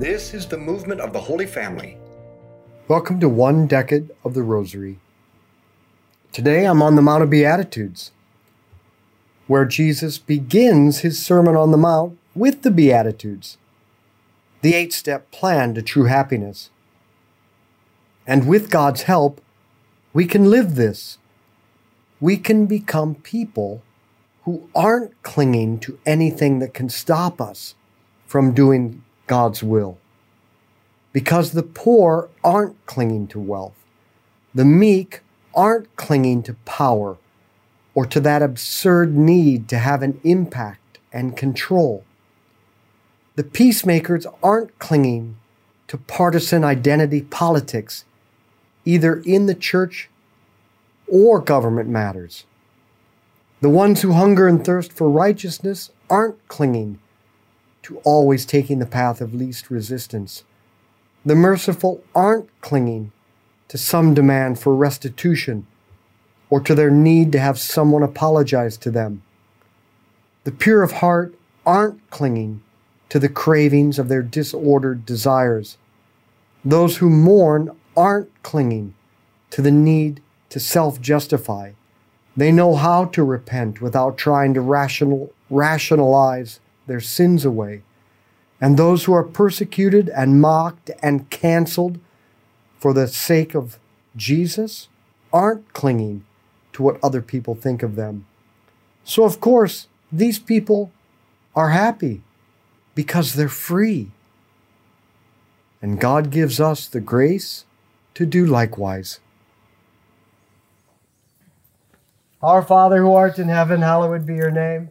This is the movement of the Holy Family. Welcome to one decade of the Rosary. Today I'm on the Mount of Beatitudes, where Jesus begins his Sermon on the Mount with the Beatitudes, the eight step plan to true happiness. And with God's help, we can live this. We can become people who aren't clinging to anything that can stop us from doing God's will. Because the poor aren't clinging to wealth. The meek aren't clinging to power or to that absurd need to have an impact and control. The peacemakers aren't clinging to partisan identity politics, either in the church or government matters. The ones who hunger and thirst for righteousness aren't clinging to always taking the path of least resistance. The merciful aren't clinging to some demand for restitution or to their need to have someone apologize to them. The pure of heart aren't clinging to the cravings of their disordered desires. Those who mourn aren't clinging to the need to self justify. They know how to repent without trying to rational, rationalize their sins away. And those who are persecuted and mocked and canceled for the sake of Jesus aren't clinging to what other people think of them. So, of course, these people are happy because they're free. And God gives us the grace to do likewise. Our Father who art in heaven, hallowed be your name.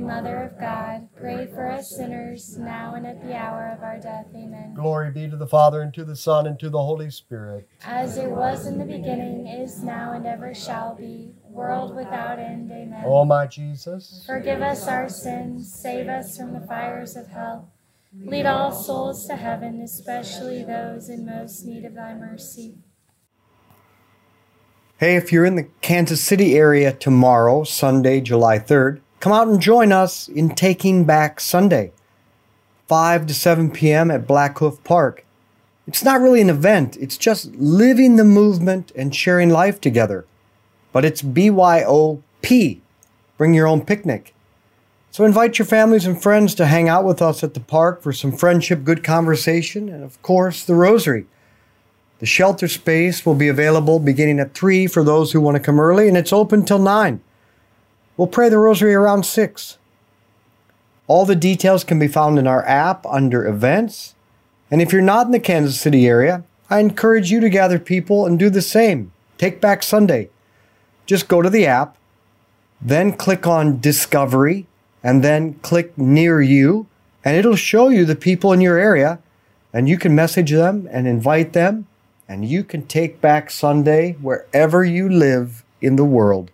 Mother of God, pray for us sinners, now and at the hour of our death. Amen. Glory be to the Father, and to the Son, and to the Holy Spirit. As it was in the beginning, is now, and ever shall be, world without end. Amen. O my Jesus, Forgive us our sins, save us from the fires of hell. Lead all souls to heaven, especially those in most need of thy mercy. Hey, if you're in the Kansas City area tomorrow, Sunday, July 3rd, come out and join us in Taking Back Sunday, 5 to 7 p.m. at Black Hoof Park. It's not really an event, it's just living the movement and sharing life together. But it's BYOP. Bring your own picnic. So invite your families and friends to hang out with us at the park for some friendship, good conversation, and of course, the rosary. The shelter space will be available beginning at 3 for those who want to come early, and it's open till 9. We'll pray the rosary around 6. All the details can be found in our app under events. And if you're not in the Kansas City area, I encourage you to gather people and do the same. Take Back Sunday. Just go to the app, then click on Discovery, and then click Near You, and it'll show you the people in your area, and you can message them and invite them, and you can take back Sunday wherever you live in the world.